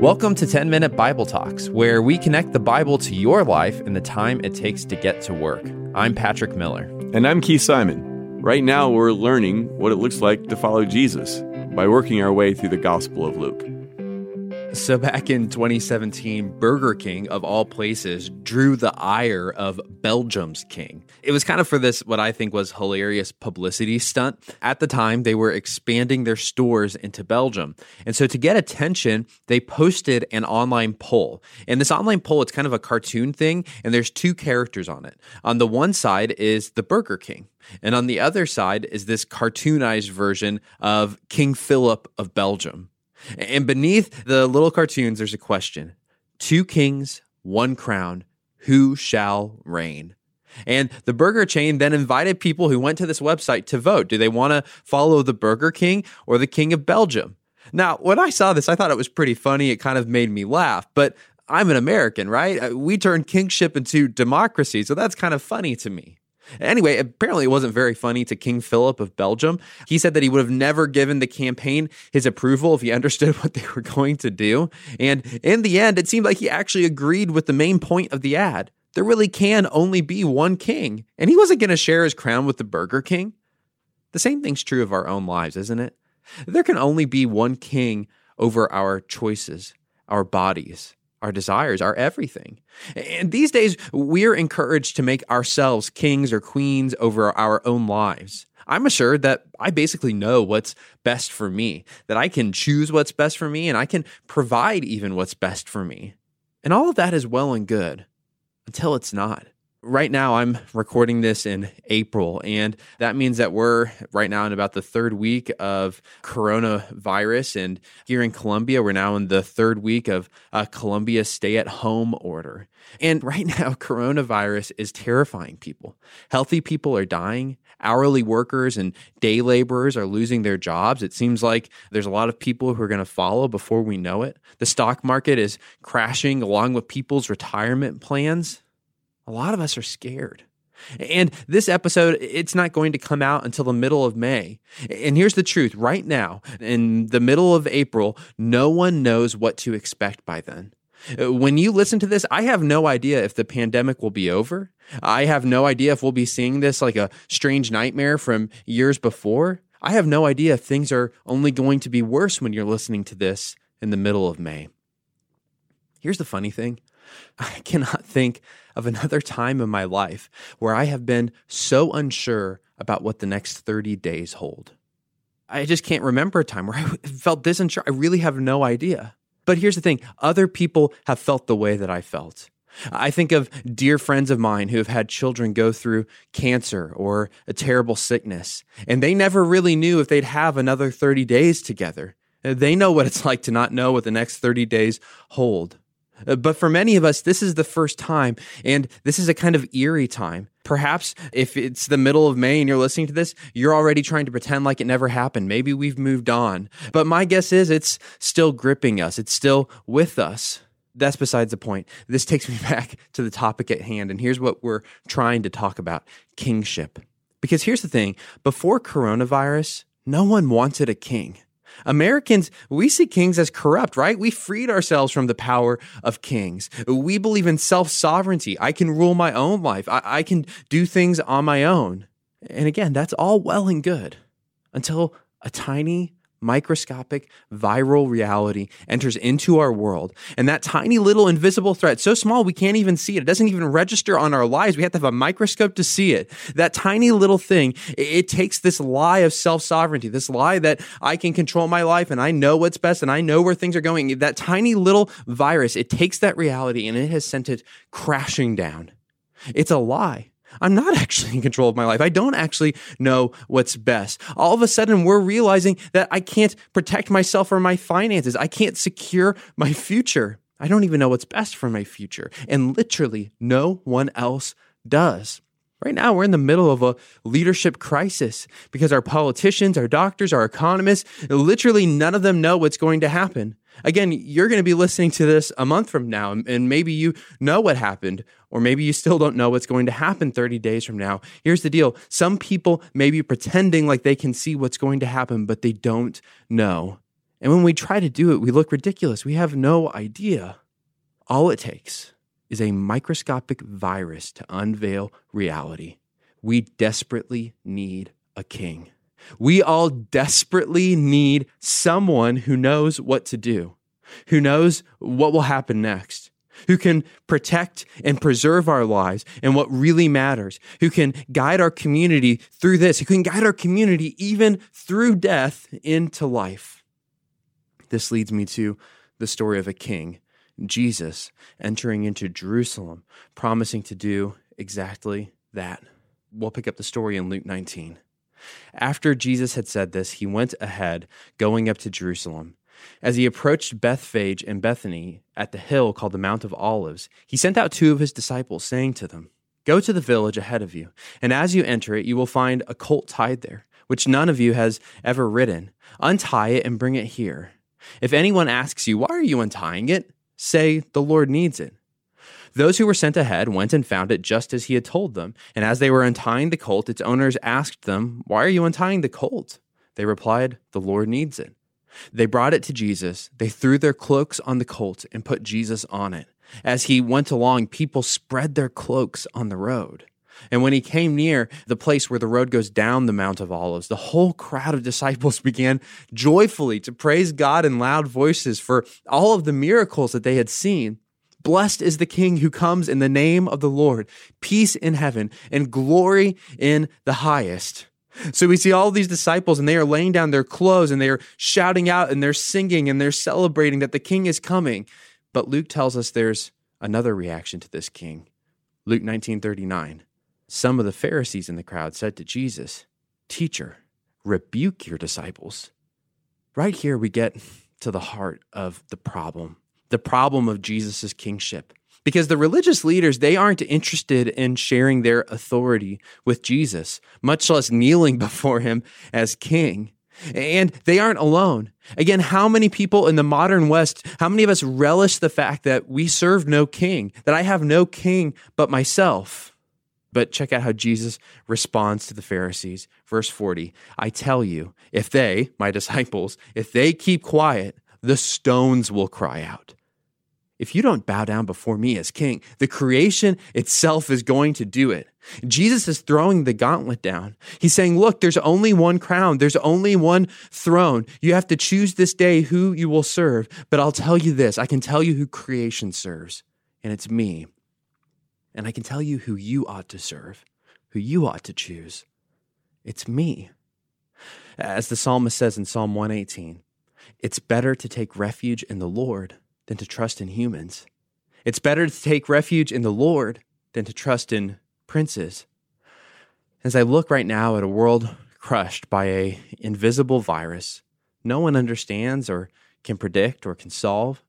Welcome to 10 Minute Bible Talks, where we connect the Bible to your life in the time it takes to get to work. I'm Patrick Miller. And I'm Keith Simon. Right now, we're learning what it looks like to follow Jesus by working our way through the Gospel of Luke. So, back in 2017, Burger King, of all places, drew the ire of Belgium's king. It was kind of for this, what I think was hilarious publicity stunt. At the time, they were expanding their stores into Belgium. And so, to get attention, they posted an online poll. And this online poll, it's kind of a cartoon thing, and there's two characters on it. On the one side is the Burger King. And on the other side is this cartoonized version of King Philip of Belgium. And beneath the little cartoons, there's a question Two kings, one crown, who shall reign? And the burger chain then invited people who went to this website to vote. Do they want to follow the Burger King or the King of Belgium? Now, when I saw this, I thought it was pretty funny. It kind of made me laugh, but I'm an American, right? Uh, we turn kingship into democracy, so that's kind of funny to me. Anyway, apparently it wasn't very funny to King Philip of Belgium. He said that he would have never given the campaign his approval if he understood what they were going to do. And in the end, it seemed like he actually agreed with the main point of the ad. There really can only be one king, and he wasn't going to share his crown with the Burger King. The same thing's true of our own lives, isn't it? There can only be one king over our choices, our bodies, our desires, our everything. And these days, we're encouraged to make ourselves kings or queens over our own lives. I'm assured that I basically know what's best for me, that I can choose what's best for me, and I can provide even what's best for me. And all of that is well and good until it's not. Right now, I'm recording this in April, and that means that we're right now in about the third week of coronavirus. And here in Columbia, we're now in the third week of uh, a Columbia stay at home order. And right now, coronavirus is terrifying people. Healthy people are dying. Hourly workers and day laborers are losing their jobs. It seems like there's a lot of people who are going to follow before we know it. The stock market is crashing along with people's retirement plans a lot of us are scared. And this episode, it's not going to come out until the middle of May. And here's the truth right now, in the middle of April, no one knows what to expect by then. When you listen to this, I have no idea if the pandemic will be over. I have no idea if we'll be seeing this like a strange nightmare from years before. I have no idea if things are only going to be worse when you're listening to this in the middle of May. Here's the funny thing I cannot think of another time in my life where I have been so unsure about what the next 30 days hold. I just can't remember a time where I felt this unsure. I really have no idea. But here's the thing other people have felt the way that I felt. I think of dear friends of mine who have had children go through cancer or a terrible sickness, and they never really knew if they'd have another 30 days together. They know what it's like to not know what the next 30 days hold. Uh, but for many of us, this is the first time, and this is a kind of eerie time. Perhaps if it's the middle of May and you're listening to this, you're already trying to pretend like it never happened. Maybe we've moved on. But my guess is it's still gripping us, it's still with us. That's besides the point. This takes me back to the topic at hand, and here's what we're trying to talk about kingship. Because here's the thing before coronavirus, no one wanted a king. Americans, we see kings as corrupt, right? We freed ourselves from the power of kings. We believe in self sovereignty. I can rule my own life, I-, I can do things on my own. And again, that's all well and good until a tiny microscopic viral reality enters into our world. And that tiny little invisible threat, so small we can't even see it, it doesn't even register on our lives. We have to have a microscope to see it. That tiny little thing, it, takes this lie of self sovereignty, this lie that I can control my life and I know what's best and I know where things are going. That tiny little virus, it takes that reality and it has sent it crashing down. It's a lie. I'm not actually in control of my life. I don't actually know what's best. All of a sudden, we're realizing that I can't protect myself or my finances. I can't secure my future. I don't even know what's best for my future. And literally, no one else does. Right now, we're in the middle of a leadership crisis because our politicians, our doctors, our economists, literally none of them know what's going to happen. Again, you're going to be listening to this a month from now, and maybe you know what happened, or maybe you still don't know what's going to happen 30 days from now. Here's the deal some people may be pretending like they can see what's going to happen, but they don't know. And when we try to do it, we look ridiculous. We have no idea. All it takes is a microscopic virus to unveil reality. We desperately need a king. We all desperately need someone who knows what to do, who knows what will happen next, who can protect and preserve our lives and what really matters, who can guide our community through this, who can guide our community even through death into life. This leads me to the story of a king, Jesus, entering into Jerusalem, promising to do exactly that. We'll pick up the story in Luke 19. After Jesus had said this, he went ahead, going up to Jerusalem. As he approached Bethphage and Bethany at the hill called the Mount of Olives, he sent out two of his disciples, saying to them, Go to the village ahead of you, and as you enter it, you will find a colt tied there, which none of you has ever ridden. Untie it and bring it here. If anyone asks you, Why are you untying it? say, The Lord needs it. Those who were sent ahead went and found it just as he had told them. And as they were untying the colt, its owners asked them, Why are you untying the colt? They replied, The Lord needs it. They brought it to Jesus. They threw their cloaks on the colt and put Jesus on it. As he went along, people spread their cloaks on the road. And when he came near the place where the road goes down the Mount of Olives, the whole crowd of disciples began joyfully to praise God in loud voices for all of the miracles that they had seen. Blessed is the King who comes in the name of the Lord, peace in heaven and glory in the highest. So we see all these disciples and they are laying down their clothes and they are shouting out and they're singing and they're celebrating that the king is coming. But Luke tells us there's another reaction to this king. Luke 19:39. Some of the Pharisees in the crowd said to Jesus, "Teacher, rebuke your disciples." Right here we get to the heart of the problem the problem of Jesus' kingship. Because the religious leaders, they aren't interested in sharing their authority with Jesus, much less kneeling before him as king. And they aren't alone. Again, how many people in the modern West, how many of us relish the fact that we serve no king, that I have no king but myself? But check out how Jesus responds to the Pharisees. Verse 40 I tell you, if they, my disciples, if they keep quiet, the stones will cry out if you don't bow down before me as king, the creation itself is going to do it. Jesus is throwing the gauntlet down. He's saying, Look, there's only one crown, there's only one throne. You have to choose this day who you will serve. But I'll tell you this I can tell you who creation serves, and it's me. And I can tell you who you ought to serve, who you ought to choose. It's me. As the psalmist says in Psalm 118, it's better to take refuge in the Lord than to trust in humans. It's better to take refuge in the Lord than to trust in princes. As I look right now at a world crushed by a invisible virus no one understands or can predict or can solve,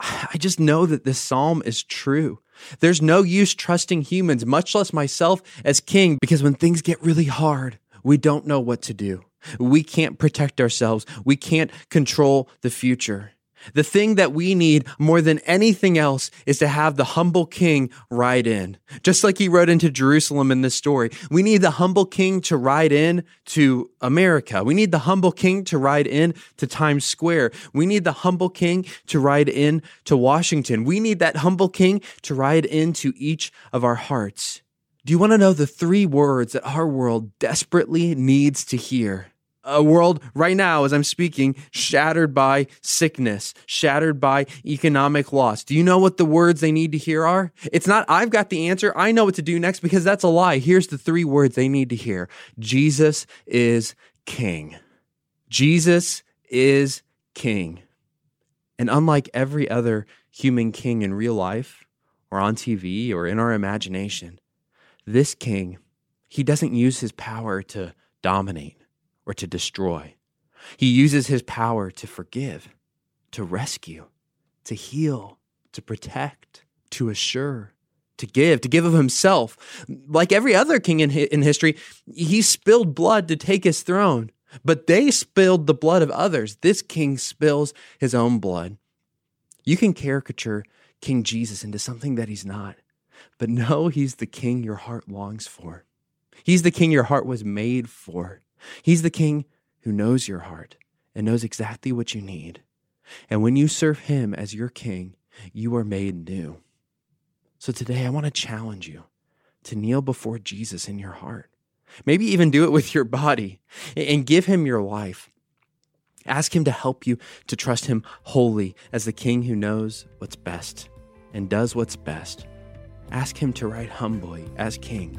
I just know that this psalm is true. There's no use trusting humans, much less myself as king, because when things get really hard, we don't know what to do. We can't protect ourselves. We can't control the future. The thing that we need more than anything else is to have the humble king ride in. Just like he rode into Jerusalem in this story. We need the humble king to ride in to America. We need the humble king to ride in to Times Square. We need the humble king to ride in to Washington. We need that humble king to ride into each of our hearts. Do you want to know the three words that our world desperately needs to hear? A world right now, as I'm speaking, shattered by sickness, shattered by economic loss. Do you know what the words they need to hear are? It's not, I've got the answer. I know what to do next because that's a lie. Here's the three words they need to hear Jesus is King. Jesus is King. And unlike every other human king in real life, or on TV, or in our imagination, this king, he doesn't use his power to dominate or to destroy. He uses his power to forgive, to rescue, to heal, to protect, to assure, to give, to give of himself. Like every other king in, in history, he spilled blood to take his throne, but they spilled the blood of others. This king spills his own blood. You can caricature King Jesus into something that he's not, but no, he's the king your heart longs for. He's the king your heart was made for. He's the king who knows your heart and knows exactly what you need. And when you serve Him as your King, you are made new. So today, I want to challenge you to kneel before Jesus in your heart. Maybe even do it with your body and give Him your life. Ask Him to help you to trust Him wholly as the King who knows what's best and does what's best. Ask Him to ride humbly as King